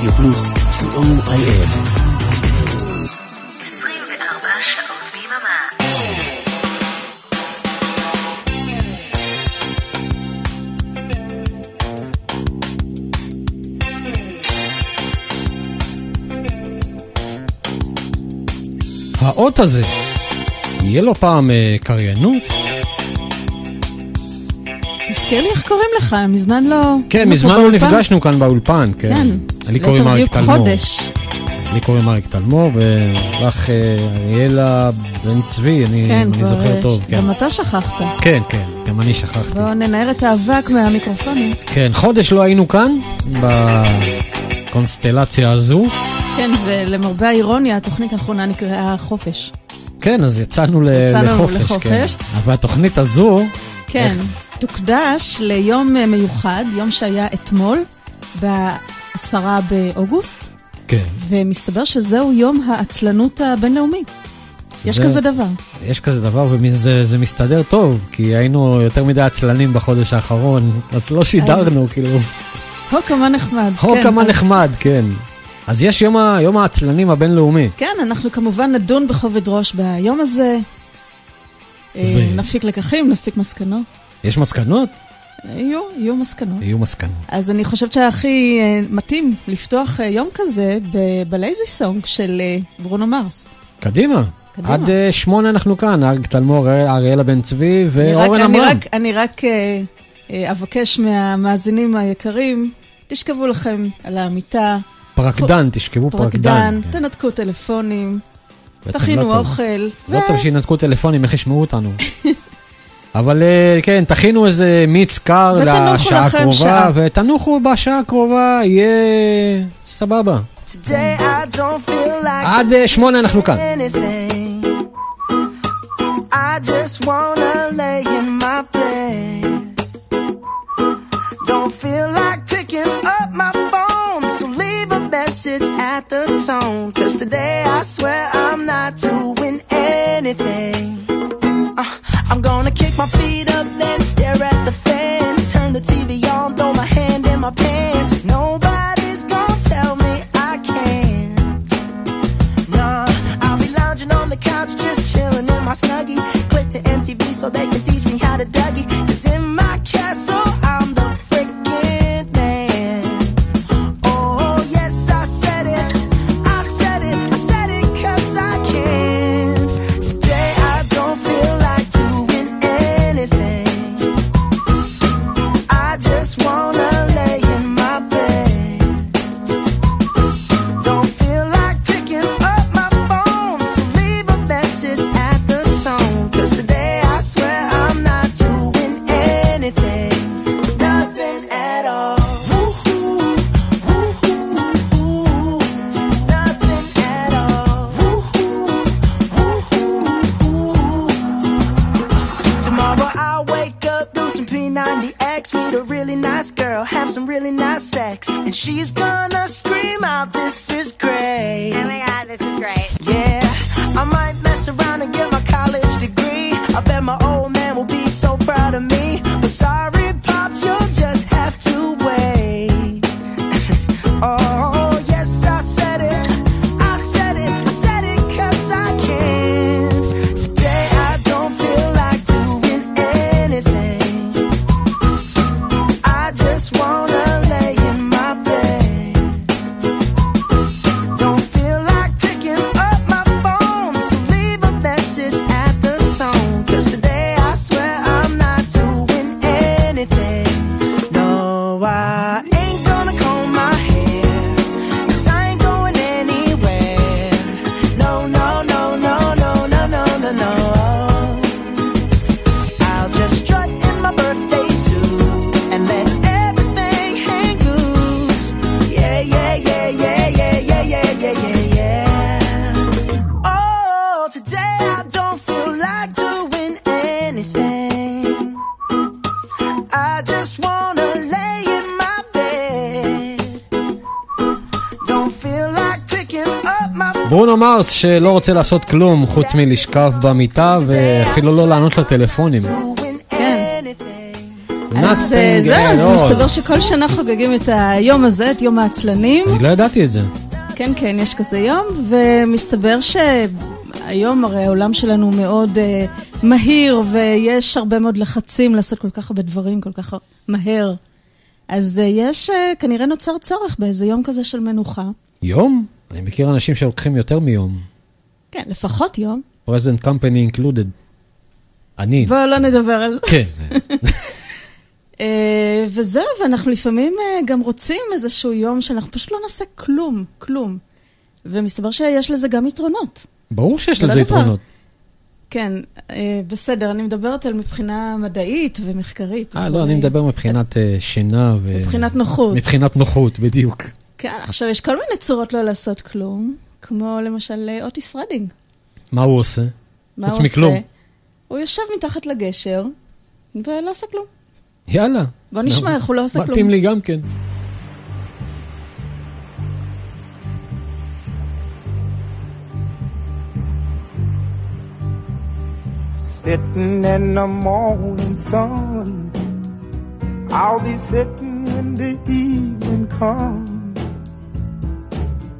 רדיו פלוס, co.il 24 שעות ביממה. האות הזה, יהיה לו פעם אה, קריינות? תזכיר לי איך קוראים לך, מזמן לא... כן, היינו מזמן לא. נפגשנו כאן באולפן, כן. כן, לי קוראים ליתר אריק. חודש. לי קוראים אריק טלמור, ולך אה, אריאלה בן צבי, אני כן, אני. זוכר טוב, כן. גם אתה שכחת. כן, כן, גם אני שכחתי. בואו ננער את האבק מהמיקרופונים. כן, חודש לא היינו כאן, בקונסטלציה הזו. כן, ולמרבה האירוניה, התוכנית האחרונה נקראה חופש. כן, אז יצאנו יצאנו לחופש, לחופש. כן. אבל התוכנית הזו, כן, תוקדש ליום מיוחד, יום שהיה אתמול, בעשרה באוגוסט, כן, ומסתבר שזהו יום העצלנות הבינלאומי. יש זה- כזה דבר. יש כזה דבר, וזה זה מסתדר טוב, כי היינו יותר מדי עצלנים בחודש האחרון, אז לא שידרנו, כאילו, הו, כמה נחמד. הו כן, כמה אז- נחמד, כן. אז יש יום ה- יום העצלנים הבינלאומי. כן, אנחנו כמובן נדון בכובד ראש ביום הזה. אה, ו- נפיק לקחים, נסיק מסקנות. יש מסקנות? יהיו, יהיו מסקנות. יהיו מסקנות. אז אני חושבת שהכי אה, מתאים לפתוח אה, יום כזה בלייזי סונג של אה, ברונו מרס. קדימה. קדימה. עד שמונה אנחנו כאן, אריק תלמור, אריאלה בן צבי ואורן עמרם. רק- אני רק אבקש מהמאזינים היקרים, תשכבו לכם על המיטה, פרקדן, תשכבו פרקדן. פרקדן, כן. תנתקו טלפונים, תכינו לא. אוכל. לא ו- טוב שינתקו טלפונים, איך ישמעו אותנו. אבל אה, כן, תכינו איזה מיץ קר לשעה הקרובה. ותנוחו בשעה הקרובה, יהיה סבבה. עד אה, שמונה אנחנו כאן. anything. I just wanna lay in my bed. Don't feel like picking up my phone, so leave a message at the tone. Cause today I swear I'm not doing so they can מרס שלא רוצה לעשות כלום חוץ מלשכב במיטה ואפילו לא לענות לטלפונים. כן. אז אה, זהו, אז מסתבר שכל שנה חוגגים את היום הזה, את יום העצלנים. אני לא ידעתי את זה. כן, כן, יש כזה יום, ומסתבר שהיום הרי העולם שלנו מאוד uh, מהיר, ויש הרבה מאוד לחצים לעשות כל כך הרבה דברים כל כך מהר. אז uh, יש, uh, כנראה נוצר צורך באיזה יום כזה של מנוחה. יום? אני מכיר אנשים שלוקחים יותר מיום. כן, לפחות יום. present company included. אני. בואו לא נדבר על זה. כן. אה, וזהו, ואנחנו לפעמים אה, גם רוצים איזשהו יום שאנחנו פשוט לא נעשה כלום, כלום. ומסתבר שיש לזה גם יתרונות. ברור שיש זה לזה דבר. יתרונות. כן, אה, בסדר, אני מדברת על מבחינה מדעית ומחקרית. אה, לא. אני מדבר מבחינת שינה ו... מבחינת נוחות. מבחינת נוחות, בדיוק. כן, עכשיו יש כל מיני צורות לא לעשות כלום, כמו למשל אוטיס רדינג. מה הוא עושה? מה חוץ הוא מכלום. עושה? הוא יושב מתחת לגשר ולא עושה כלום. יאללה. בוא נשמע איך הוא לא עושה כלום. מתאים לי גם כן. Sitting in the morning sun. I'll be sitting when the evening comes.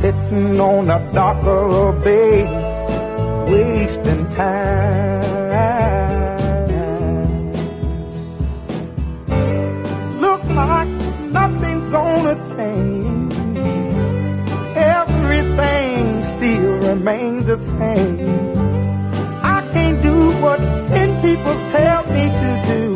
Sitting on the dock of a bay, wasting time. Look like nothing's gonna change. Everything still remains the same. I can't do what ten people tell me to do.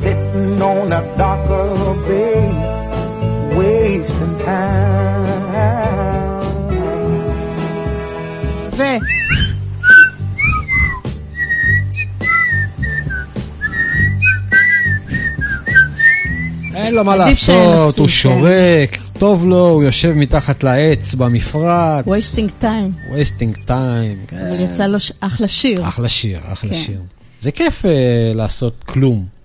Sitting on the dock of a bay, wasting time. ו... אין לו מה לעשות, הוא כן. שורק, טוב לו, הוא יושב מתחת לעץ במפרץ. וייסטינג טיים. וייסטינג טיים. אבל יצא לו אחלה שיר. אחלה שיר, אחלה כן. שיר. זה כיף אה, לעשות כלום.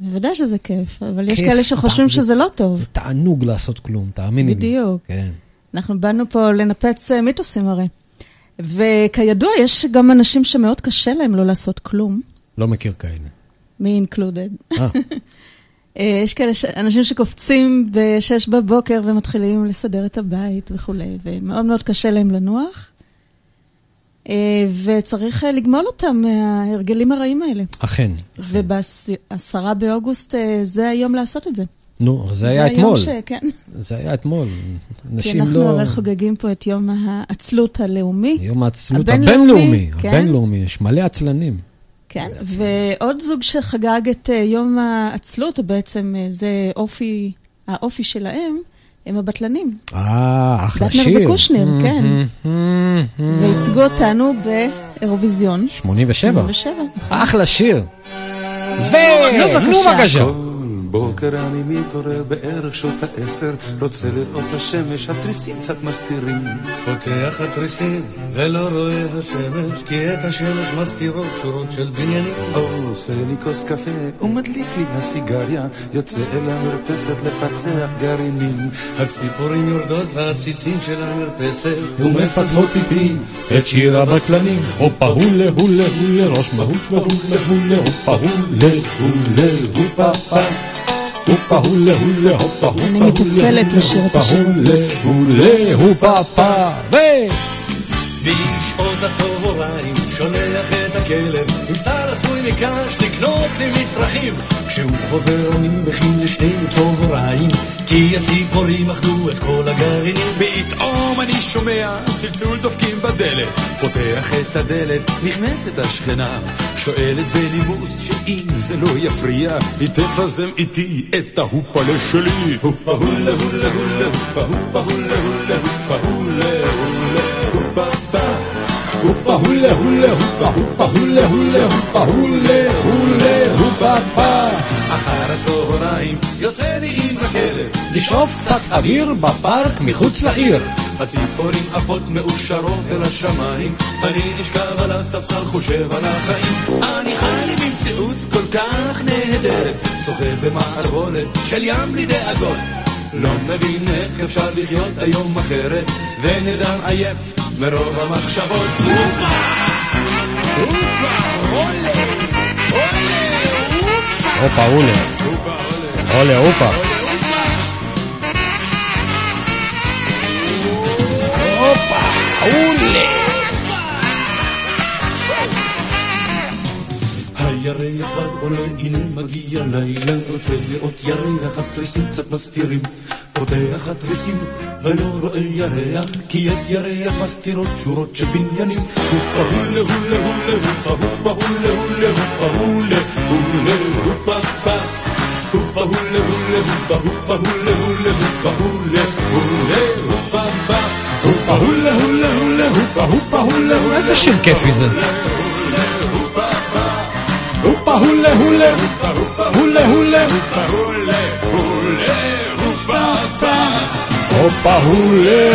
בוודאי שזה כיף, אבל יש כאלה שחושבים זה- שזה לא טוב. זה תענוג לעשות כלום, תאמיני לי. בדיוק. כן. אנחנו באנו פה לנפץ אה, מיתוסים הרי. וכידוע, יש גם אנשים שמאוד קשה להם לא לעשות כלום, לא מכיר כאלה. מי אינקלודד. אה, יש כאלה ש... אנשים שקופצים ב-6 בבוקר ומתחילים לסדר את הבית וכולי, ומאוד מאוד קשה להם לנוח. אה, וצריך אה, לגמול אותם מההרגלים הרעים האלה. אכן. ובעשרה באוגוסט אה, זה היום לעשות את זה. נו, אבל זה היה היום אתמול. ש... כן, זה היה אתמול. כי אנשים אנחנו לא... הרי חוגגים פה את יום העצלות הלאומי. יום העצלות הבינלאומי. כן. הבינלאומי, יש מלא עצלנים. כן, ועוד זוג שחגג את יום העצלות, בעצם זה אופי, האופי שלהם, הם הבטלנים. אה, אחלה דטנר שיר. וקושניר, כן. מהמם. וייצגו אותנו באירוויזיון. 87. 87. אחלה שיר. ו... נו, בוקר אני מתעורר בערך שעות העשר, רוצה לראות השמש, התריסים קצת מסתירים. פותח התריסים ולא רואה השמש, כי את השמש מסתירות שורות של בניינים. עושה לי כוס קפה ומדליק לי הסיגריה, יוצא אל המרפסת לפצח גרעינים. הציפורים יורדות והציצים של המרפסת ומפצחות איתי את שיר הבטלנים. הופה הולה הולה הולה ראש מהות מהולה הולה הופה הולה הולה הופה פה. הופה הולה הולה הופה הופה אני מתעצלת לשיר את השיר הזה. הולה הולה הופה פה. ו... בשעות הצהריים שולח את הכלב עם שר עשוי מקש לקנות לי מצרכים כשהוא חוזר אני מכין לשני צהריים כי הציפורים אכלו את כל הגרעינים פתאום אני שומע צלצול דופקים בדלת, פותח את הדלת, נכנסת השכנה, שואלת בנימוס שאם זה לא יפריע, היא תפזם איתי את ההופלה שלי. הופה הולה הולה הולה הופה הופה הולה הולה הופה הולה הולה הופה הופה הולה הולה הופה הופה הולה הולה הופה הולה הולה הופה פה. אחר הצהריים יוצא לי עם הכלב לשאוף קצת אוויר בפארק מחוץ לעיר. הציפורים עפות מאושרות אל השמיים אני נשכב על הספסל חושב על החיים אני חי לי במציאות כל כך נהדרת שוחה במערבולת של ים בלי דאגות לא מבין איך אפשר לחיות היום אחרת. ונרדם עייף מרוב המחשבות. הופה, הולה. הולה, הופה. הופה. הולה. הירח כבר עולה, הנה מגיע לילה, רוצה לראות ירח, התריסים קצת מסתירים. פותח התריסים ולא רואה ירח, כי את ירח מסתירות שורות של בניינים. הופה הולה הולה הולה הופה הופה הולה הולה הופה הולה הולה הופה פה. הופה הולה הולה הופה הופה הולה הולה הופה הולה הולה הופה פה. הופה הולה הולה הולה הופה הופה הולה הולה. איזה שיר כיפי זה. הופה הולה הולה הולה הולה הופה הולה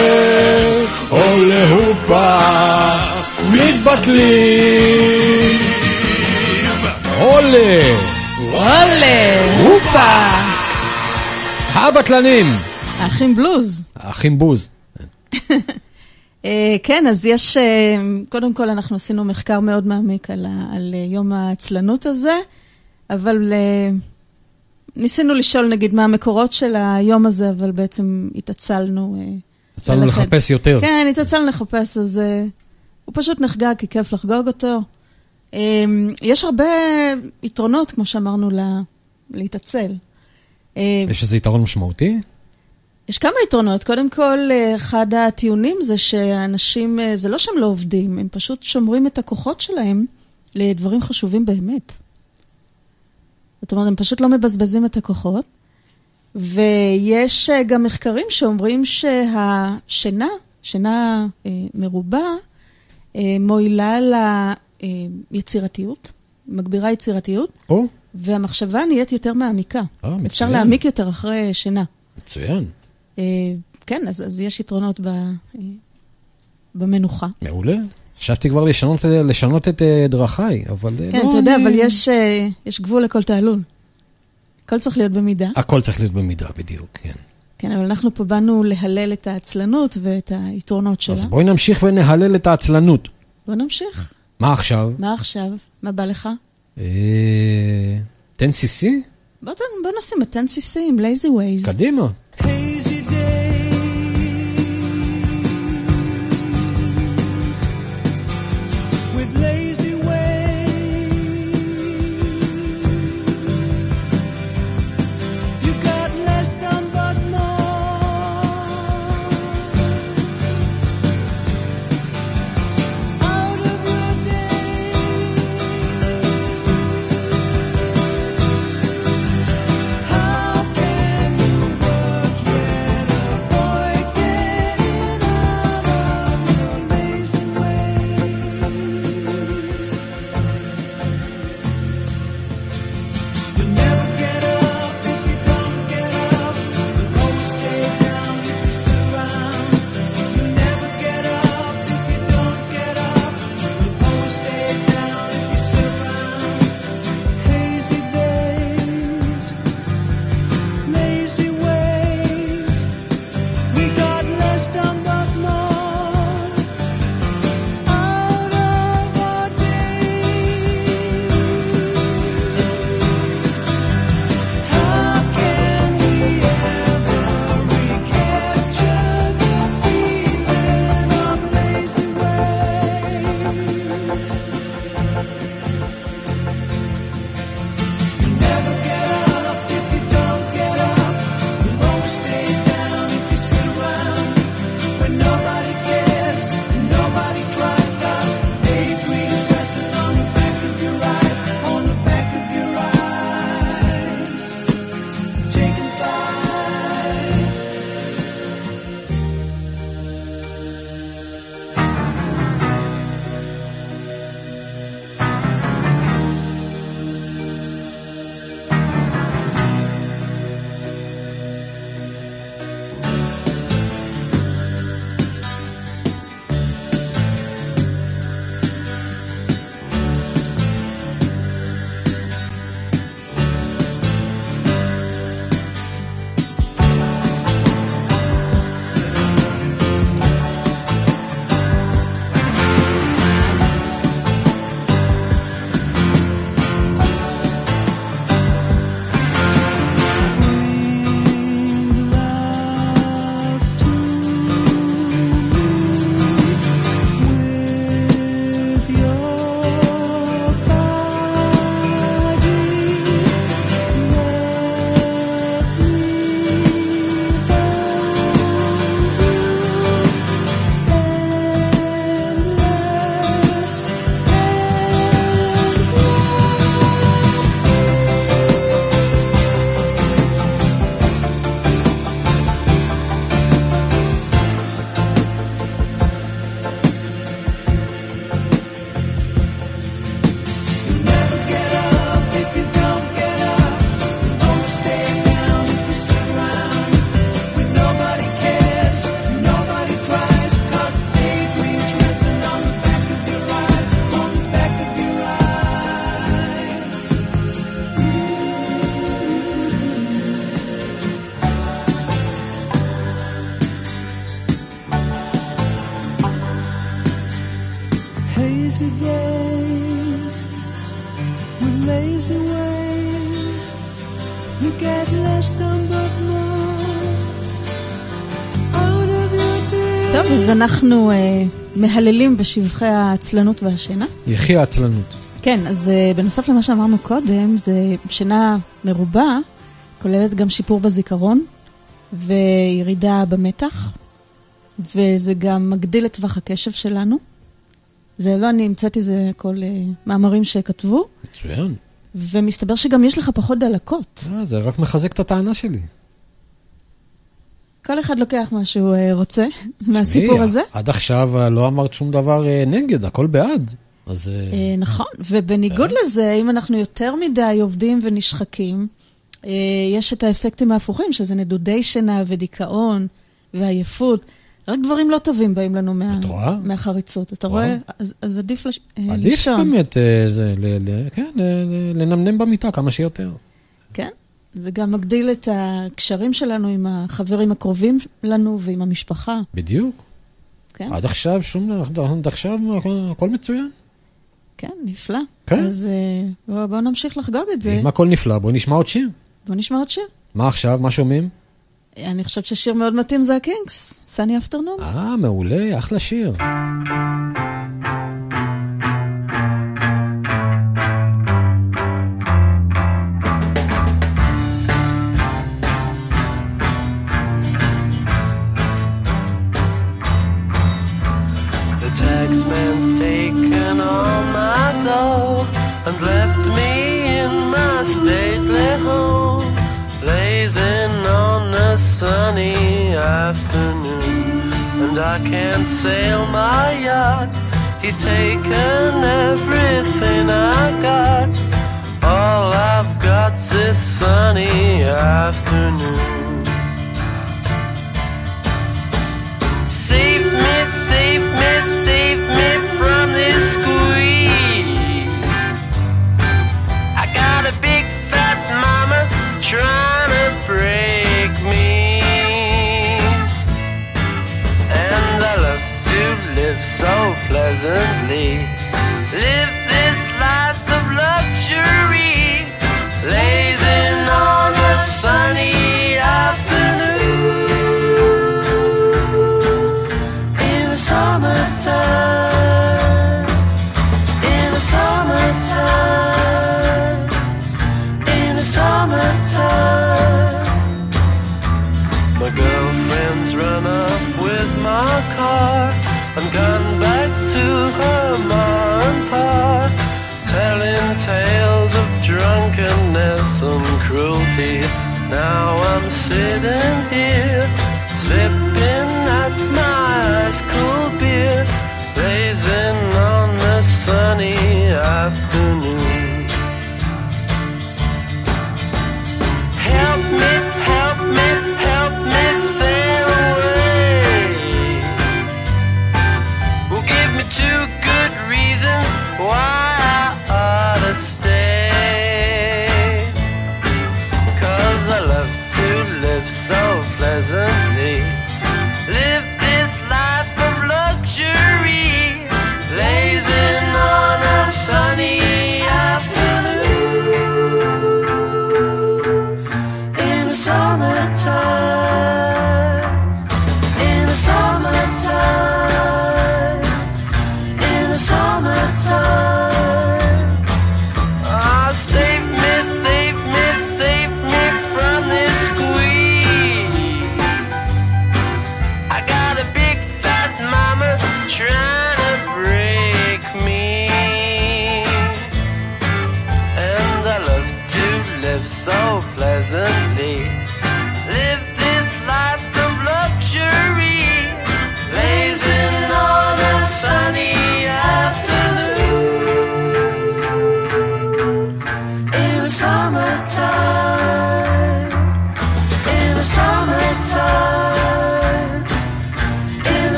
הולה הופה מתבטלים הולה. עולה! הופה. הבטלנים. האחים בלוז. האחים בוז. אה, כן, אז יש, אה, קודם כל אנחנו עשינו מחקר מאוד מעמיק על, על אה, יום העצלנות הזה, אבל ניסינו לשאול נגיד מה המקורות של היום הזה, אבל בעצם התעצלנו. ולכן- לחפש יותר. כן, התעצלנו לחפש, אז הוא פשוט נחגג, כי כיף לחגוג אותו. יש הרבה יתרונות, כמו שאמרנו, לה, להתעצל. יש איזה יתרון משמעותי? יש כמה יתרונות. קודם כל, אה, אחד הטיעונים זה שאנשים, אה, זה לא שהם לא עובדים, הם פשוט שומרים את הכוחות שלהם לדברים חשובים באמת. זאת אומרת, הם פשוט לא מבזבזים את הכוחות. ויש אה, גם מחקרים שאומרים שהשינה, שינה אה, מרובה, אה, מועילה ליצירתיות, מגבירה יצירתיות, או, והמחשבה נהיית יותר מעמיקה. אה, מצוין. אפשר להעמיק יותר אחרי שינה. מצוין. אה, כן, אז, אז יש יתרונות ב, אה, במנוחה. מעולה. חשבתי כבר לשנות, לשנות את אה, דרכיי, אבל... אה, כן, לא, אתה יודע, אני- אבל יש, אה, יש גבול לכל תעלול. הכל צריך להיות במידה. הכל צריך להיות במידה, בדיוק, כן. כן, אבל אנחנו פה באנו להלל את העצלנות ואת היתרונות שלה. אז בואי נמשיך ונהלל את העצלנות. בוא נמשיך. מה עכשיו? מה עכשיו? מה בא לך? אה, תן סיסי? בוא, נשים את 10cc עם lazy ways. קדימה. אנחנו אה, מהללים בשבחי העצלנות והשינה. יחי העצלנות. כן, אז אה, בנוסף למה שאמרנו קודם, זה שינה מרובה, כוללת גם שיפור בזיכרון וירידה במתח, וזה גם מגדיל את טווח הקשב שלנו. זה לא אני המצאתי, זה הכל אה, מאמרים שכתבו, מצוין. ומסתבר שגם יש לך פחות דלקות. אה, זה רק מחזק את הטענה שלי. כל אחד לוקח מה שהוא אה, רוצה מהסיפור הזה. עד עכשיו אה, לא אמרת שום דבר אה, נגד, הכל בעד. אז נכון, ובניגוד לזה, אם אנחנו יותר מדי עובדים ונשחקים, יש את האפקטים ההפוכים, שזה נדודי שינה ודיכאון ועייפות. רק דברים לא טובים באים לנו מה, את רואה? מהחריצות. אתה רואה? רואה? אז, אז עדיף לש... עדיף לישון. באמת אה, זה, ל, ל, כן, ל, ל, לנמנם במיטה כמה שיותר. כן? זה גם מגדיל את הקשרים שלנו עם החברים הקרובים לנו ועם המשפחה. בדיוק. כן, עד עכשיו שום, עד עד עכשיו הכל- הכל מצוין. כן, נפלא. כן. אז אה, בואו בוא נמשיך לחגוג את זה. אם הכל נפלא, בואי נשמע עוד שיר. בואו נשמע עוד שיר. מה עכשיו? מה שומעים? אני חושבת ששיר מאוד מתאים זה הקינגס, סני אפטרנון. אה, מעולה, אחלה שיר.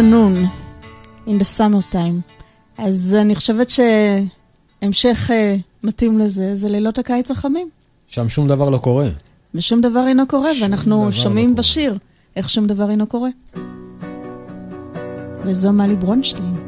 צנון, In the summer time. אז אני חושבת שהמשך uh, מתאים לזה, זה לילות הקיץ החמים. שם שום דבר לא קורה. ושום דבר אינו קורה, ואנחנו לא שומעים לא בשיר איך שום דבר אינו קורה. וזו מלי ברונשטיין.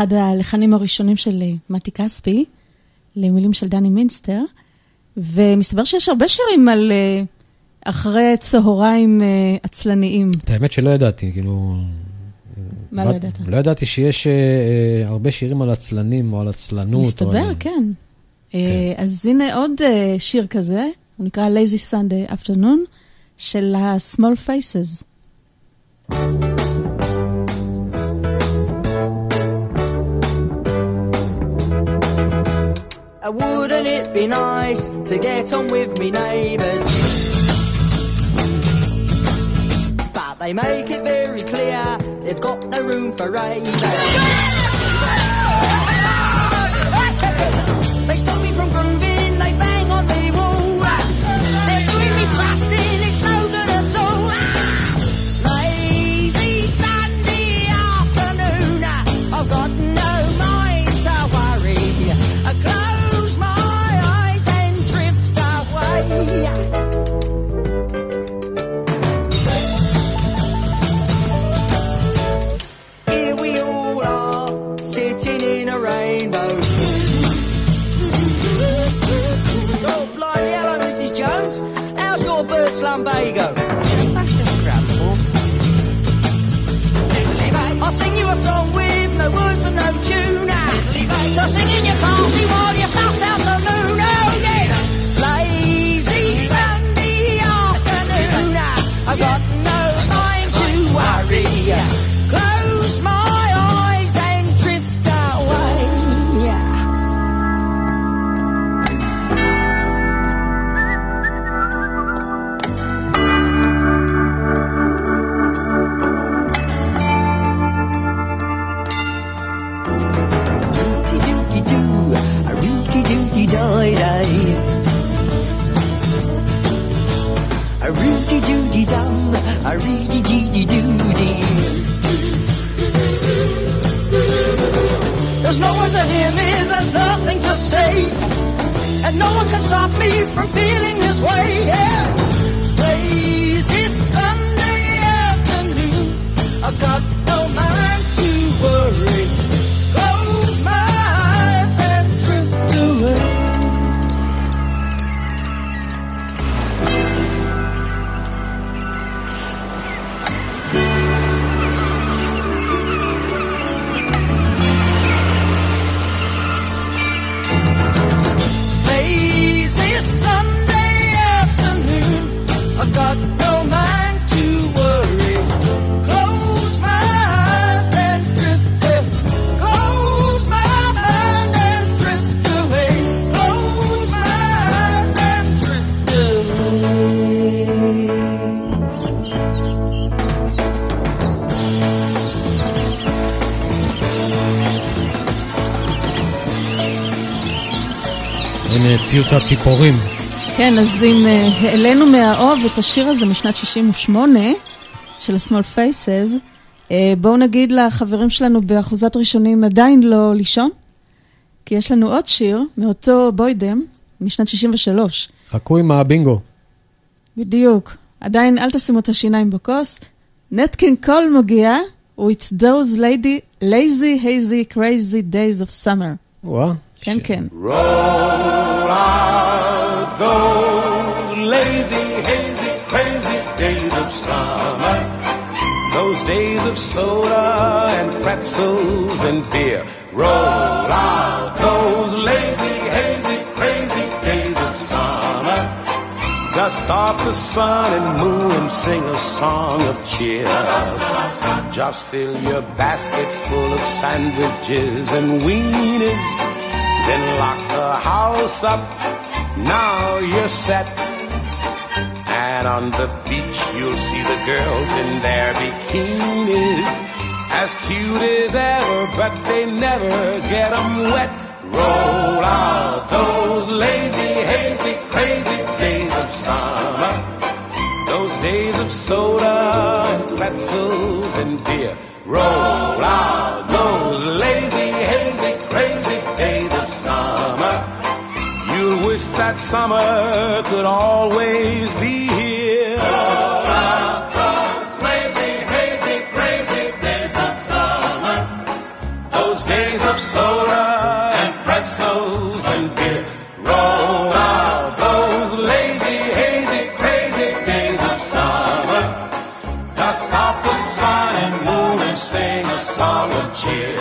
אחד הלחנים הראשונים של אה, מתי כספי, למילים של דני מינסטר, ומסתבר שיש הרבה שירים על אה, אחרי צהריים אה, עצלניים. את האמת שלא ידעתי, כאילו... מה לא ידעת? לא ידעתי שיש הרבה שירים על עצלנים או על עצלנות. מסתבר. כן. אה, אז הנה עוד שיר כזה, הוא נקרא Lazy Sunday Afternoon, של ה-Small Faces. Uh, Wouldn't it be nice to get on with me neighbours? But they make it very clear they've got no room for ravers. ציוץ הציפורים. כן, אז אם אה, העלינו מהאוב את השיר הזה משנת 68 של ה-Small Faces, אה, בואו נגיד לחברים שלנו באחוזת ראשונים עדיין לא לישון, כי יש לנו עוד שיר מאותו בוידם משנת 63. חכו עם הבינגו. בדיוק. עדיין אל תשימו את השיניים בכוס. נטקין קול מגיע with those lady, lazy, hazy, crazy days of summer. וואה. כן, כן. Roll out those lazy, hazy, crazy days of summer. Those days of soda and pretzels and beer. Roll out those lazy, hazy, crazy days of summer. Dust off the sun and moon and sing a song of cheer. Just fill your basket full of sandwiches and weenies. Then lock the house up. Now you're set. And on the beach you'll see the girls in their bikinis. As cute as ever, but they never get 'em wet. Roll out those lazy, hazy, crazy days of summer. Those days of soda and pretzels and beer. Roll out those lazy, hazy, crazy that summer could always be here. Those lazy, hazy, crazy days of summer. Those days of soda and pretzels and beer. Roll up those lazy, hazy, crazy days of summer. Dust off the sun and moon and sing a cheer.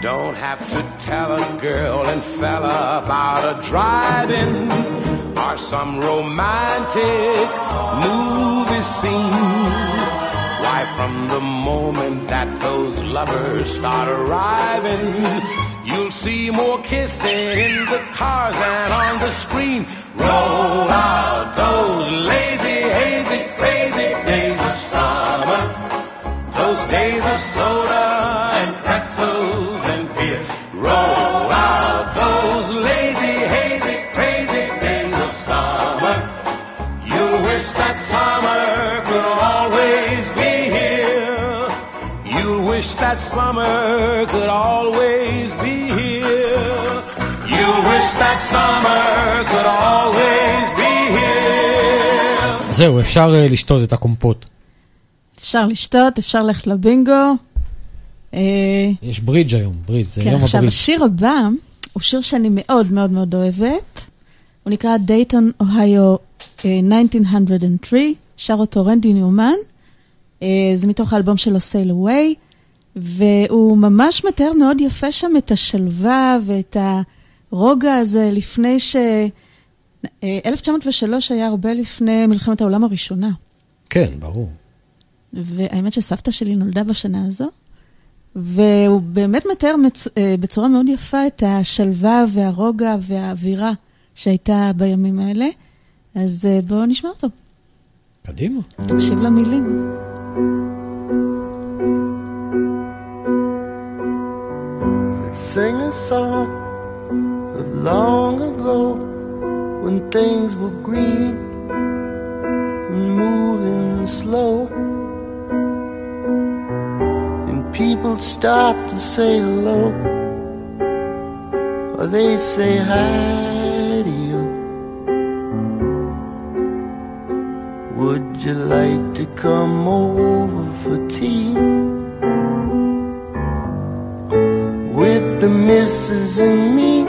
Don't have to tell a girl and fella about a drive-in or some romantic movie scene. Why, from the moment that those lovers start arriving, you'll see more kissing in the car than on the screen. Roll out those lazy, hazy, crazy days of summer. Those days of soda and pretzels wish that summer could always be here. You wish that summer could always be here. זהו, אפשר אה, לשתות את הקומפוט. אפשר לשתות, אפשר ללכת לבינגו. אה, יש ברידג' היום, ברידג', זה כן, יום עכשיו, הברידג'. השיר הבא הוא שיר שאני מאוד מאוד מאוד אוהבת. הוא נקרא דייטון, אוהיו, אה, 1903, שר אותו רנדי ניומן. אה, זה מתוך האלבום שלו Sail Away, והוא ממש מתאר מאוד יפה שם את השלווה ואת הרוגע הזה לפני ש... אה, 1903 היה הרבה לפני מלחמת העולם הראשונה. כן, ברור. והאמת שסבתא שלי נולדה בשנה הזו, והוא באמת מתאר מצ... אה, בצורה מאוד יפה את השלווה והרוגע והאווירה שהייתה בימים האלה. אז אה, בואו נשמע אותו. קדימה. תקשיב למילים. Sing a song of long ago when things were green and moving slow. And people'd stop to say hello, or they'd say hi to you. Would you like to come over for tea? The missus and me.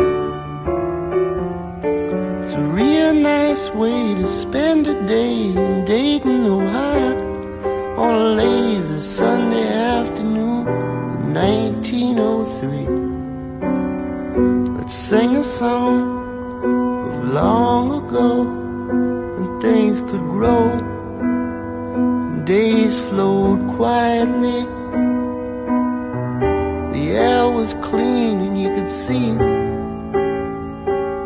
It's a real nice way to spend a day in Dayton, Ohio, on a lazy Sunday afternoon in 1903. Let's sing a song of long ago when things could grow and days flowed quietly. Was clean and you could see.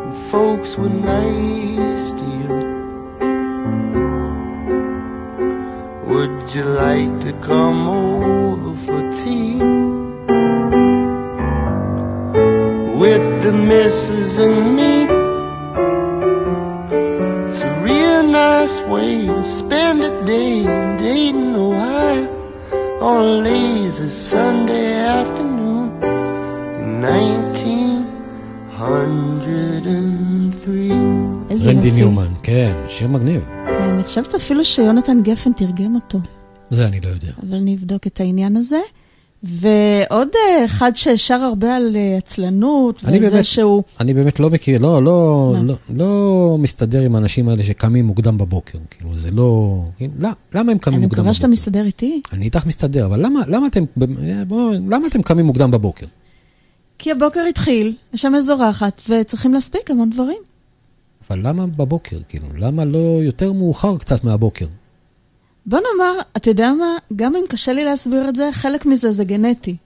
And folks were nice to you. Would you like to come over for tea? With the missus and me. It's a real nice way to spend a day in Dayton, Ohio on a lazy Sunday afternoon 1903. איזה רנדי. ניומן, כן, שיר מגניב. כן, אני חושבת אפילו שיונתן גפן תרגם אותו, זה אני לא יודע. אבל אני אבדוק את העניין הזה. ועוד אה, אחד ששר הרבה על אה, עצלנות, אני וזה באמת, שהוא... אני באמת לא מכיר, לא, לא? לא, לא מסתדר עם האנשים האלה שקמים מוקדם בבוקר. כאילו, זה לא... לא, למה הם קמים אני מוקדם מקווה שאתה בבוקר? מסתדר איתי. אני איתך מסתדר, אבל למה, למה, אתם, בוא, למה אתם קמים מוקדם בבוקר? כי הבוקר התחיל, השמש זורחת, וצריכים להספיק המון דברים. אבל למה בבוקר? כאילו, למה לא יותר מאוחר קצת מהבוקר? בוא נאמר, אתה יודע מה? גם אם קשה לי להסביר את זה, חלק מזה זה גנטי.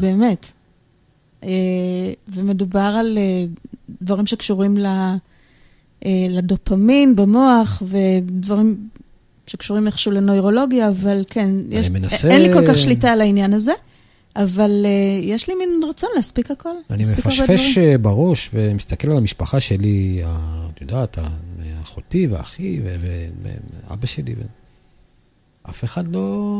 באמת. אה, ומדובר על אה, דברים שקשורים ל, אה, לדופמין במוח, ודברים שקשורים איכשהו לנוירולוגיה, אבל כן, יש, מנסה- אין לי כל כך שליטה על העניין הזה, אבל אה, יש לי מין רצון להספיק הכל. אני הרבה מפשפש דברים. אה, בראש ומסתכל על המשפחה שלי, את יודעת, אחותי ואחי ואבא שלי. ו- אף אחד לא...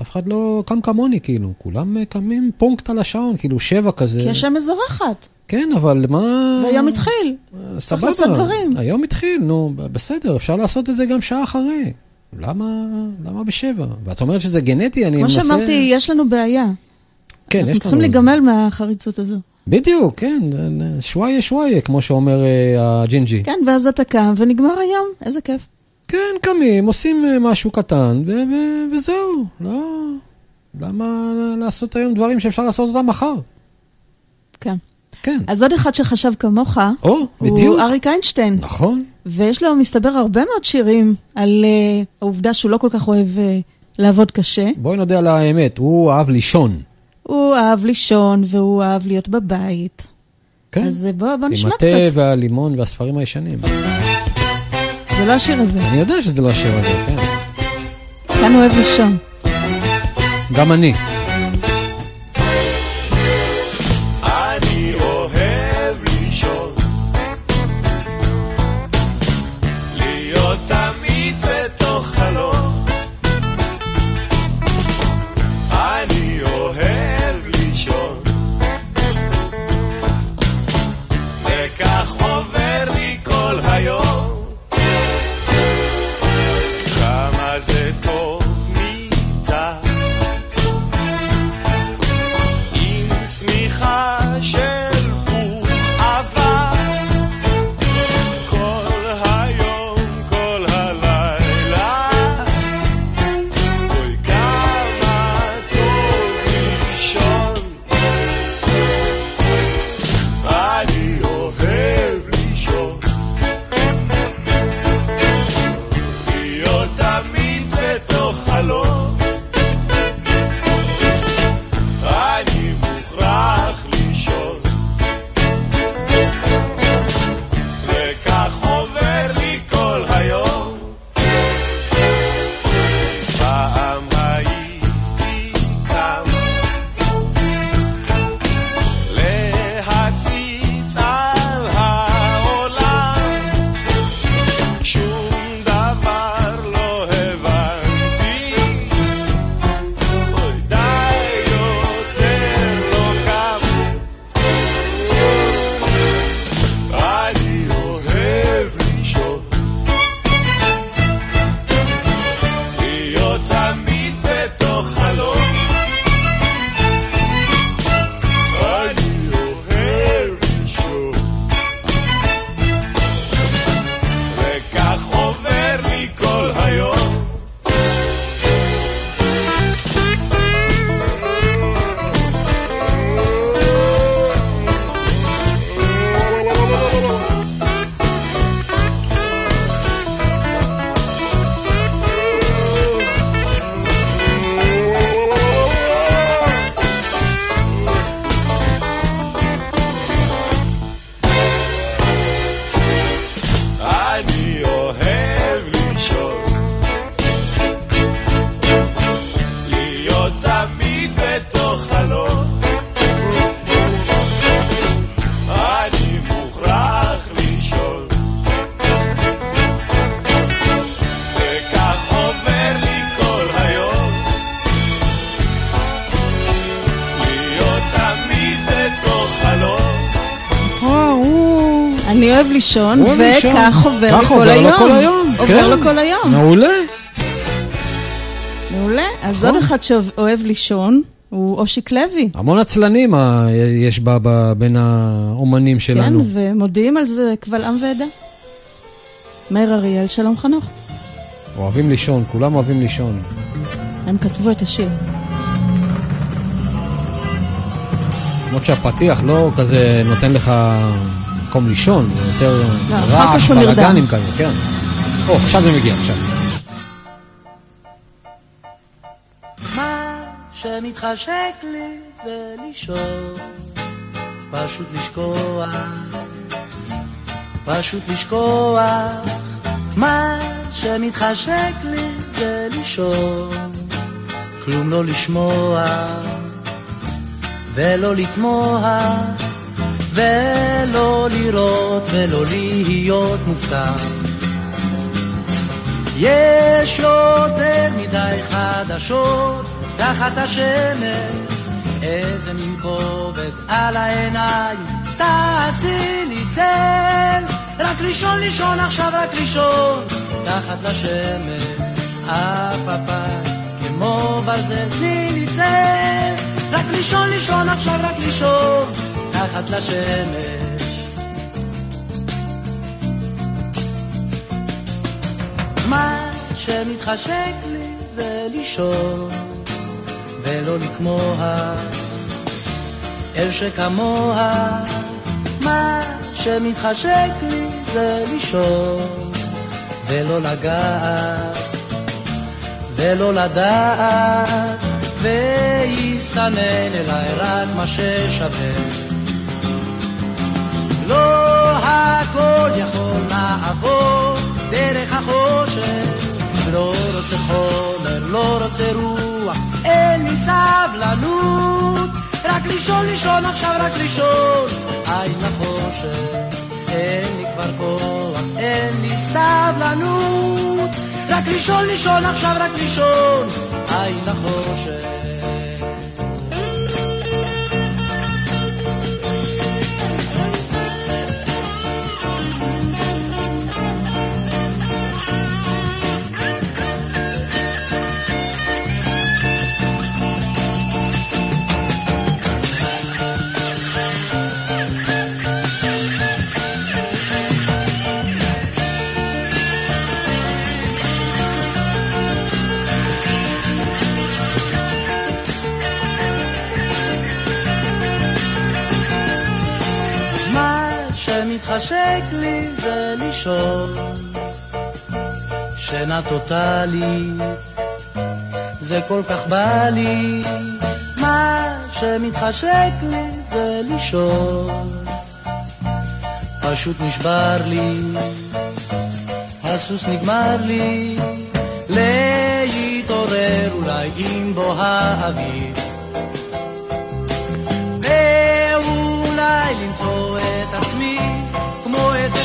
אף אחד לא קם כמוני, כאילו. כולם אה, קמים פונקט על השעון, כאילו שבע כזה. כי השמש זורחת, כן, אבל מה... והיום התחיל. צריך סבבה. לעשות דברים. היום התחיל, נו, בסדר, אפשר לעשות את זה גם שעה אחרי. למה, למה בשבע? ואת אומרת שזה גנטי, אני כמו מנסה... שאמרתי, יש לנו בעיה. כן, אנחנו יש צריכים לנו- להיגמל מהחריצות הזו. בדיוק, כן, שוואיה שוואיה, כמו שאומר אה, הג'ינג'י. כן, ואז אתה קם ונגמר היום, איזה כיף. כן, קמים, עושים אה, משהו קטן, ו- ו- וזהו, לא... למה לעשות היום דברים שאפשר לעשות אותם מחר? כן. כן. אז עוד אחד שחשב כמוך, או, בדיוק. הוא אריק איינשטיין. נכון. ויש לו, מסתבר, הרבה מאוד שירים על uh, העובדה שהוא לא כל כך אוהב uh, לעבוד קשה. בואי נודה על האמת, הוא אהב לישון. הוא אהב לישון והוא אהב להיות בבית. כן. אז אה, בוא, בוא עם נשמע התה קצת. והלימון והספרים הישנים. זה לא השיר הזה. אני יודע שזה לא השיר הזה, כן. כאן הוא אוהב לישון. גם. אני לישון. וכך עובר לי כל עובר לו היום. כל היום, עובר כן. לו כל היום. מעולה. מעולה. אז נכון. עוד אחד שאוהב לישון הוא אושיק לוי. המון עצלנים יש ב- ב- בין האומנים כן, שלנו. ומודיעים על זה קבל עם ועדה. מאיר אריאל, שלום חנוך. אוהבים לישון, כולם אוהבים לישון. הם כתבו את השיר. למרות שהפתיח לא כזה נותן לך מקום לישון, זה יותר לא, רעש. בלאגנים כזה, כן. או, עכשיו זה מגיע, עכשיו. שמתחשק לי זה לישון, פשוט לשכוח, פשוט לשכוח. מה שמתחשק לי זה לישון, כלום לא לשמוע, ולא לתמוה, ולא לראות ולא להיות מופתע. יש יותר מדי חדשות תחת השמש, איזה מין כובד על העיניים, תעשי לי צל, רק לישון לישון עכשיו רק לישון, תחת לשמש, עפעפה כמו ברזל, תני לי צל, רק לישון לישון עכשיו רק לישון, תחת לשמש. מה שמתחשק לי זה לישון, ולא לקמוה, אל שכמוה, מה שמתחשק לי זה לישון, ולא לגעת, ולא לדעת, ויסתנן אליי רק מה ששווה. לא הכל יכול לעבור דרך החושך, לא רוצה חומר, לא רוצה רוח, אין לי סבלנות, רק לישון, לישון עכשיו, רק לישון, עין לחושך, אין לי כבר כוח, אין לי סבלנות, רק לישון, לישון עכשיו, רק לישון, עין לחושך. שמתחשק לי זה לישון שינה טוטאלית זה כל כך בא לי. מה שמתחשק לי זה לישון פשוט נשבר לי. הסוס נגמר לי. להתעורר אולי עם בוא האוויר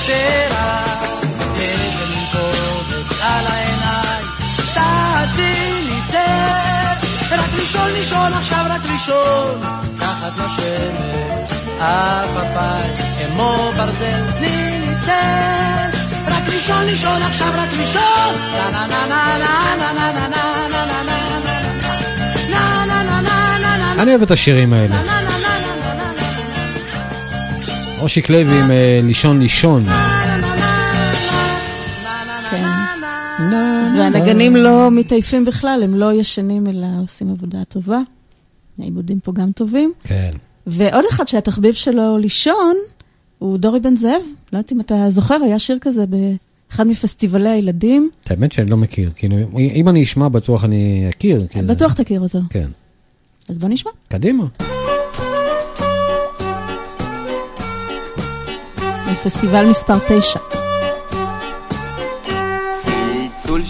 כמו איזה כובד על העיניים, תעשי לי צל, רק לישון לישון עכשיו רק לישון, תחת לשמש, עפעפיים כמו ברזל, תני לי צל, רק לישון לישון עכשיו רק לישון, נה נה נה נה נה נה נה נה נה אני אוהב את השירים האלה. אושיק לוי עם אה, לישון לישון. כן. והנגנים לא מתעייפים בכלל, הם לא ישנים אלא עושים עבודה טובה. העיבודים פה גם טובים. כן. ועוד אחד שהתחביב שלו לישון, הוא דורי בן זאב. לא יודעת אם אתה זוכר, היה שיר כזה באחד מפסטיבלי הילדים. האמת שאני לא מכיר, כאילו, אם אני אשמע בטוח אני אכיר. כי זה- בטוח תכיר אותו. כן. אז בוא נשמע. קדימה. מפסטיבל מספר 9.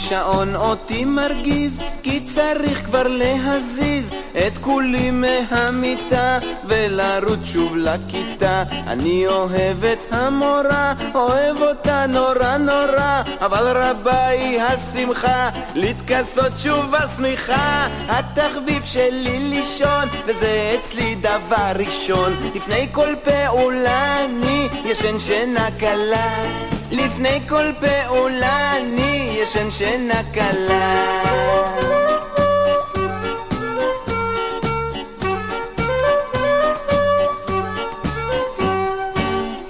צלצול שעון אותי מרגיז, כי צריך כבר להזיז את כולי מהמיטה ולרוץ שוב לכיתה. אני אוהב את המורה, אוהב אותה נורא נורא, אבל רבה היא השמחה, להתכסות שוב בשמיכה. התחביב שלי לישון, וזה אצלי דבר ראשון. לפני כל פעולה אני ישן שינה קלה. לפני כל פעולה אני ישן שינה קלה.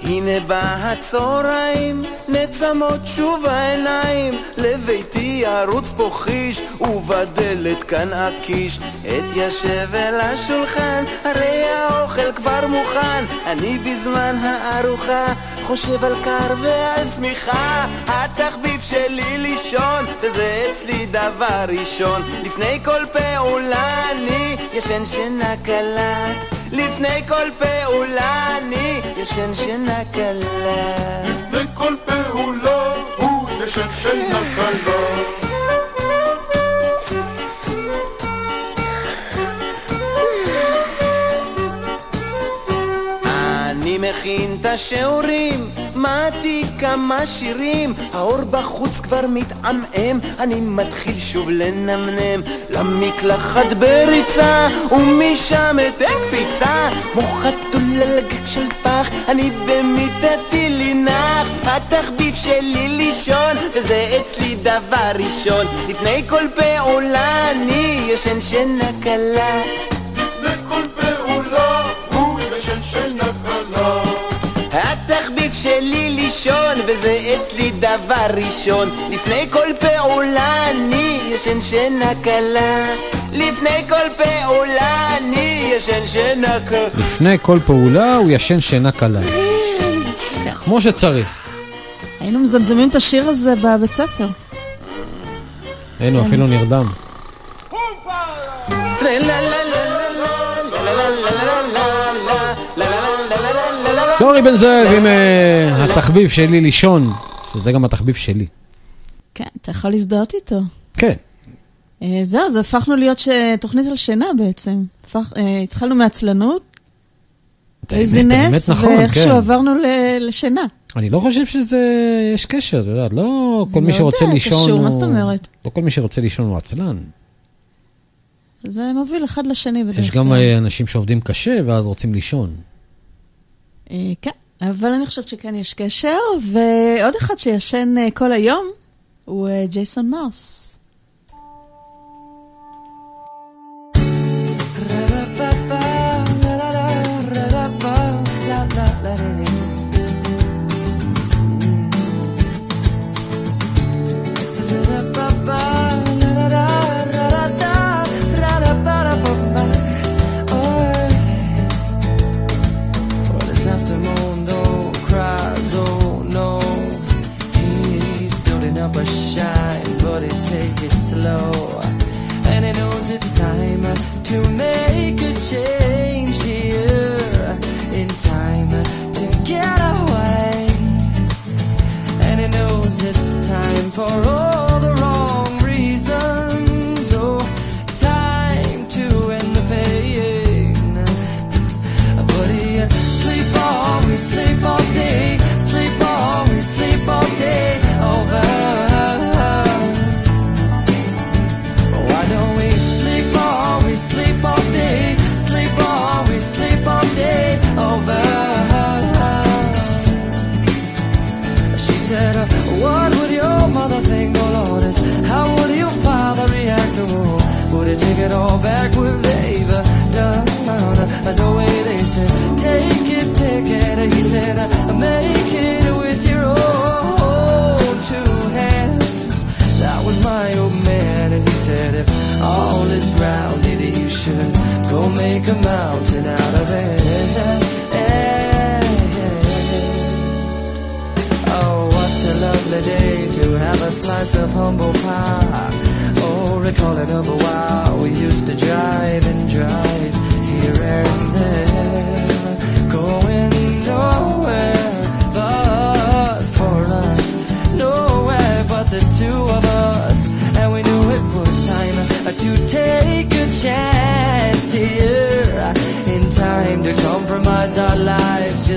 הנה בא הצהריים, נצמות שוב העיניים, לביתי ירוץ פה חיש, ובדלת כאן אקיש. אתיישב אל השולחן, הרי האוכל כבר מוכן, אני בזמן הארוחה, חושב על קר ועל שמיכה. התחביב שלי לישון, וזה אצלי דבר ראשון. לפני כל פעולה אני ישן שינה קלה. לפני כל פעולה אני ישן שינה קלה. לפני כל פעולה הוא ישן שינה קלה. מכין את השיעורים, מעתי כמה שירים, האור בחוץ כבר מתעמעם, אני מתחיל שוב לנמנם, למקלחת בריצה, ומשם אתן קפיצה, כמו חתול על של פח, אני במיטתי לי נח, התחביב שלי לישון, וזה אצלי דבר ראשון, לפני כל פעולה אני ישן שינה קלה. לפני כל פעולה לישון, וזה אצלי דבר ראשון. לפני כל פעולה אני ישן שינה קלה. לפני כל פעולה אני ישן שינה קלה. לפני כל פעולה הוא ישן שינה קלה. כמו שצריך. היינו מזמזמים את השיר הזה בבית ספר. אין, הוא אפילו נרדם. דורי בן זאב עם אה, התחביב שלי לישון, שזה גם התחביב שלי. כן, אתה יכול להזדהות איתו. כן. אה, זהו, אז הפכנו להיות. תוכנית על שינה בעצם. אה, התחלנו מעצלנות, איזה האמת- נס, האמת נכון, ואיכשהו כן. עברנו. לשינה. אני לא חושב שזה, יש קשר, אתה יודע, לא זה כל מי מאוד, שרוצה לישון קשור, הוא... מה זאת אומרת? לא כל מי שרוצה לישון הוא עצלן. זה מוביל אחד לשני בדרך יש גם אנשים שעובדים קשה ואז רוצים לישון. אה, כן, אבל אני חושבת שכן יש קשר, ועוד אחד שישן אה, כל היום הוא אה, ג'ייסון מרס. It's time to make a change here. In time to get away. And he knows it's time for all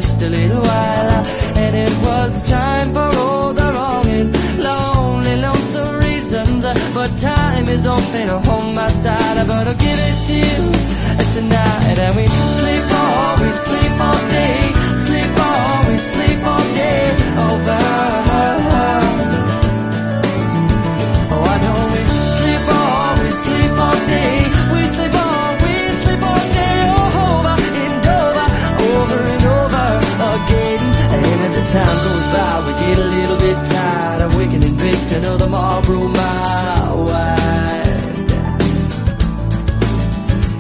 just a little while, and it was time for all the wrong and lonely, lonesome reasons, but time is often on my side, but I'll give it to you tonight, and we sleep all, we sleep all day, sleep all, we sleep all day over. And baked another Marlboro mile wide.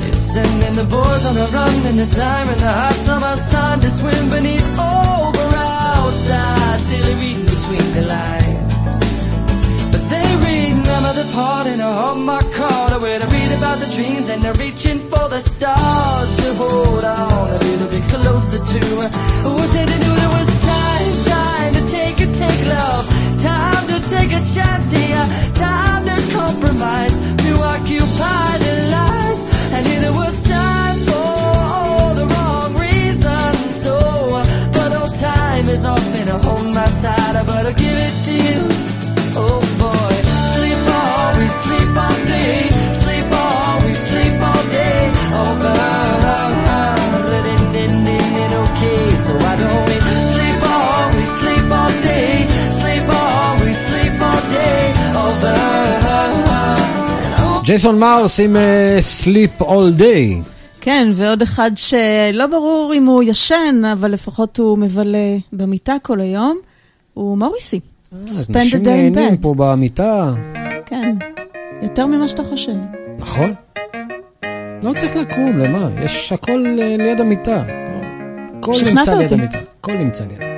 It's sending the boys on the run in the time in the hot summer sun to swim beneath over outside, still reading between the lines. But they remember the part in a Hallmark card where they read about the dreams and they're reaching for the stars to hold on a little bit closer to. Who said take a chance here, time to compromise, to occupy ג'ייסון מרס עם אה, Sleep All Day. כן, ועוד אחד שלא ברור אם הוא ישן, אבל לפחות הוא מבלה במיטה כל היום, הוא מוריסי. Spend a אנשים day in נהנים bed. פה במיטה. כן, יותר ממה שאתה חושב. נכון? לא צריך לקום, למה? יש הכל אה, ליד המיטה. הכל נמצא ליד. המיטה. הכל נמצא ליד. Spent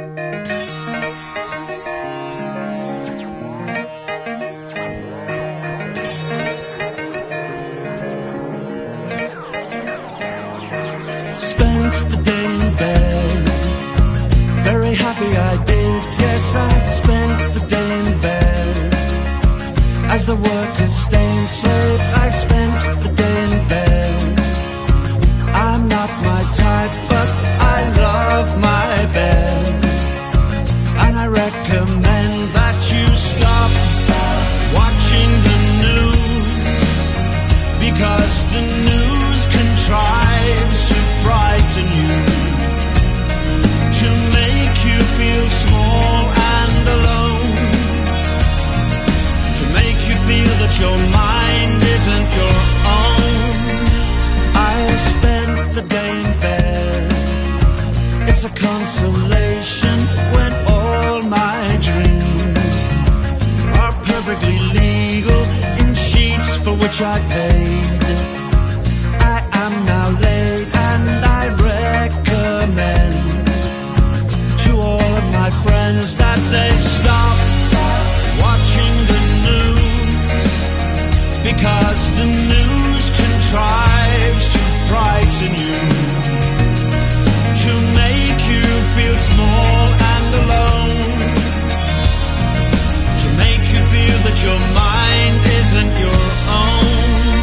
staying slave, I spent the day in bed. I'm not my type, but I love my bed. And I recommend that you stop watching the news because the news contrives to frighten you, to make you feel small your mind isn't your own. I spent the day in bed. It's a consolation when all my dreams are perfectly legal in sheets for which I paid. I am now late and I recommend to all of my friends that they small and alone to make you feel that your mind isn't your own.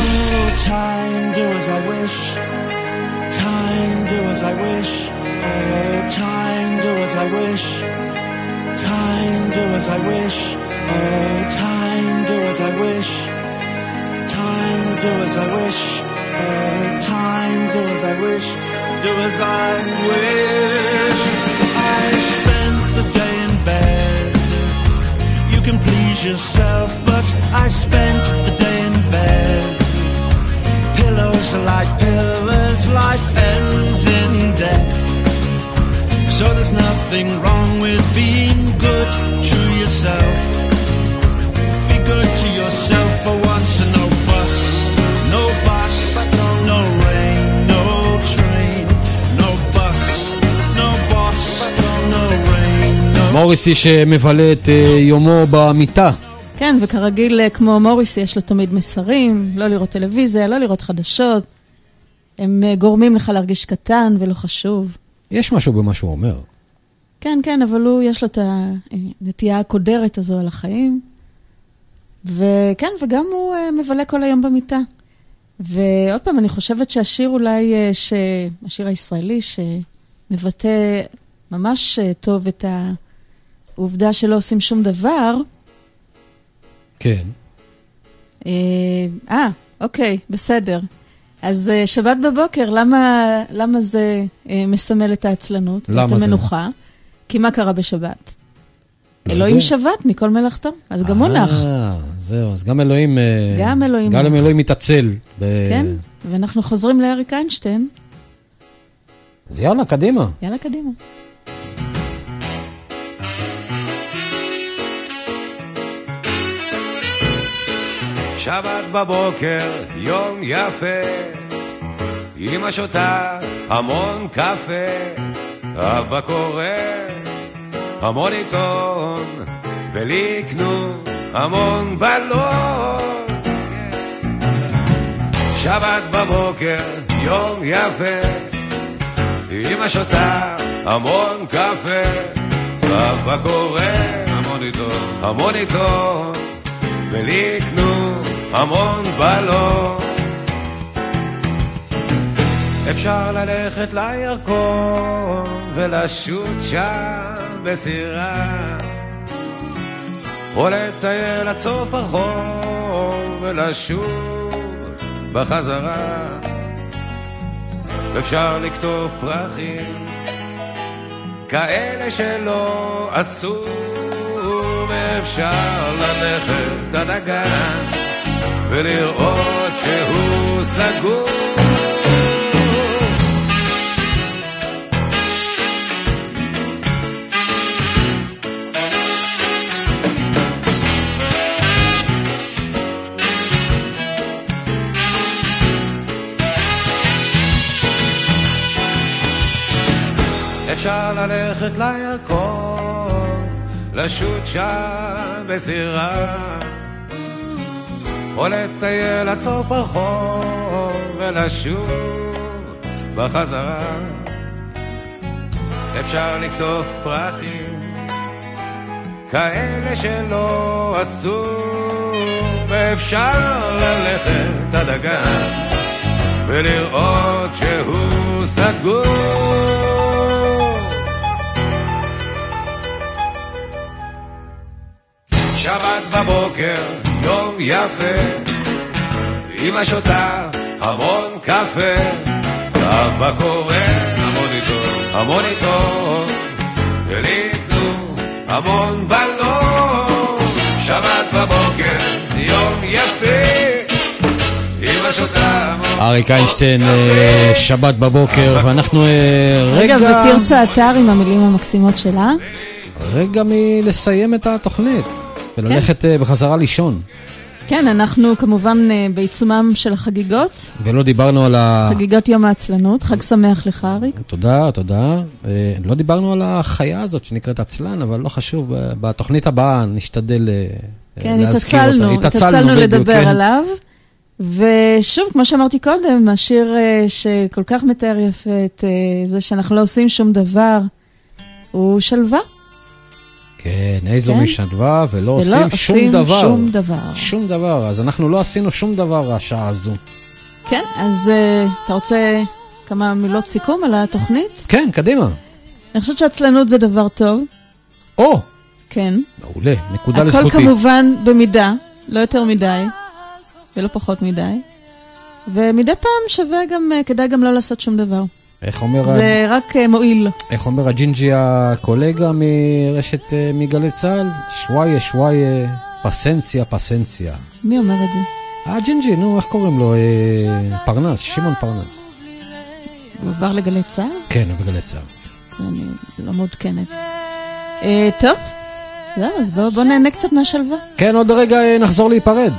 Oh, time, do as I wish. Time, do as I wish. Oh, time, do as I wish. Time, do as I wish. Oh, time, do as I wish. Time, do as I wish. Oh, time, do as I wish. Do as I wish. I spent the day in bed. You can please yourself, but I spent the day in bed. Pillows are like pillars, life ends in death. So there's nothing wrong with being good to yourself. מוריסי שמבלה את אה, יומו במיטה. כן, וכרגיל, אה, כמו מוריס, יש לו תמיד מסרים, לא לראות טלוויזיה, לא לראות חדשות. הם אה, גורמים לך להרגיש קטן ולא חשוב. יש משהו במה שהוא אומר. כן, כן, אבל הוא, יש לו את הנטייה הקודרת הזו על החיים. וכן, וגם הוא מבלה כל היום במיטה. ועוד פעם, אני חושבת שהשיר אולי, ש... השיר הישראלי, שמבטא ממש טוב את העובדה שלא עושים שום דבר, כן. אה, אה, אוקיי, בסדר. אז אה, שבת בבוקר, למה, למה זה אה, מסמל את העצלנות? למה זה? המנוחה? כי מה קרה בשבת? לא אלוהים יודע. שבת מכל מלאכתו, אז גם הוא נח. אה, זהו, אז גם אלוהים... אה, גם אלוהים גם. אלוהים מתעצל. ב- כן, ואנחנו חוזרים לאריק איינשטיין. אז יאללה, קדימה. יאללה, קדימה. שבת בבוקר, יום יפה, אמא שותה המון קפה, אבא קורא המון עיתון, ולי יקנו המון בלון. שבת בבוקר, יום יפה, אמא שותה המון קפה, אבא קורא המון עיתון, המון עיתון, ולי יקנו המון בלון. אפשר ללכת לירקון ולשוט שם בסירה, או לטייל עד סוף החור ולשוב בחזרה. אפשר לקטוף פרחים כאלה שלא עשו, ואפשר ללכת עד הגן ולראות שהוא סגור. אפשר ללכת לירקון, לשוט שם בזירה, או לטייל עד סוף הרחוב ולשוב בחזרה. אפשר לקטוף פרחים, כאלה שלא עשו, ואפשר ללכת עד הגן ולראות שהוא סגור. שבת בבוקר, יום יפה, אמא שותה המון קפה, אבא קורא המוניטור, המוניטור, ולקנו המון בלון. שבת בבוקר, יום יפה, אמא שותה המון אריק איינשטיין, אה, שבת בבוקר, ואנחנו אה, רגע, רגע, ותרצה אתר עם המילים המקסימות שלה. רגע מלסיים את התוכנית, וללכת אה, בחזרה לישון. כן, אנחנו כמובן אה, בעיצומם של החגיגות, ולא דיברנו על ה... חגיגות יום העצלנות. חג שמח לך, אריק. תודה, תודה. אה, לא דיברנו על החיה הזאת שנקראת עצלן, אבל לא חשוב, בתוכנית הבאה נשתדל כן, להזכיר התעצלנו, אותה. התעצלנו בדיוק, לדבר כן. עליו. ושוב, כמו שאמרתי קודם, השיר שכל כך מתאר יפה את זה שאנחנו לא עושים שום דבר, הוא שלווה. כן, איזו כן. משנדבה, ולא ולא עושים שום עושים דבר. שום דבר. שום דבר, אז אנחנו לא עשינו שום דבר השעה הזו. כן, אז אה, אתה רוצה כמה מילות סיכום על התוכנית? כן, קדימה. אני חושבת שעצלנות זה דבר טוב. או! כן. מעולה, נקודה הכל לזכותי. כמובן במידה, לא יותר מדי, ולא פחות מדי. ומדי פעם שווה גם, אה, כדאי גם לא לעשות שום דבר. איך אומר, זה רק אה, מועיל. איך אומר הג'ינג'י הקולגה מרשת אה, מגלי צה"ל? شوية, شوية, paciencia, paciencia. מי אומר את זה? הג'ינג'י, נו, איך קוראים לו? אה, פרנס, שמעון פרנס. הוא עבר לגלי צה"ל? כן, הוא בגלי צה"ל. אני לא מעודכנת. אה, טוב, זהו, אז בואו בוא נהנה קצת מהשלווה. כן, עוד רגע נחזור להיפרד.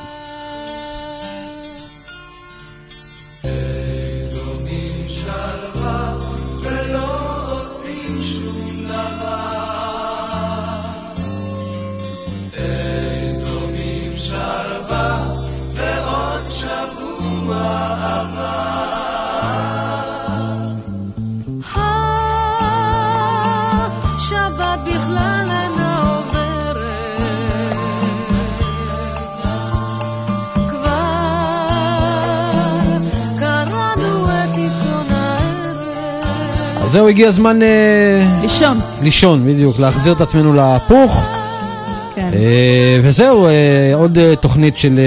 זהו, הגיע הזמן... אה, לישון. לישון, בדיוק, להחזיר את עצמנו להפוך. כן. אה, וזהו, אה, עוד תוכנית של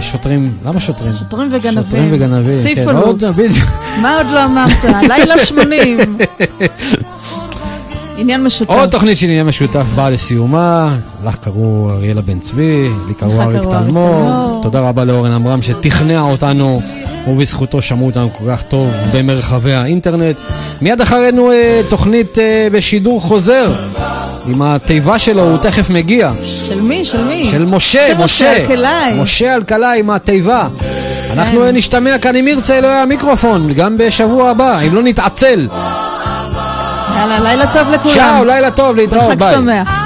שוטרים, למה שוטרים? שוטרים וגנבים. שוטרים וגנבים. כן, סיפולוס. מה עוד לא אמרת? לילה 80. עניין משותף. עוד תוכנית של עניין משותף באה לסיומה, לך קראו אריאלה בן צבי, לי קראו אריק תלמור. תודה רבה לאורן עמרם שתכנע אותנו, ובזכותו שמעו אותנו כל כך טוב במרחבי האינטרנט. מיד אחרינו אה, תוכנית אה, בשידור חוזר, עם התיבה שלו, הוא תכף מגיע. של מי? של מי? של משה, של משה, אלקלעי. משה אלקלעי עם התיבה. אנחנו אה, נשתמע כאן אם ירצה אלוהי המיקרופון, גם בשבוע הבא, אם לא נתעצל. יאללה, לילה טוב לכולם. צ'או, לילה טוב, להתראות, וחג ביי. שמח.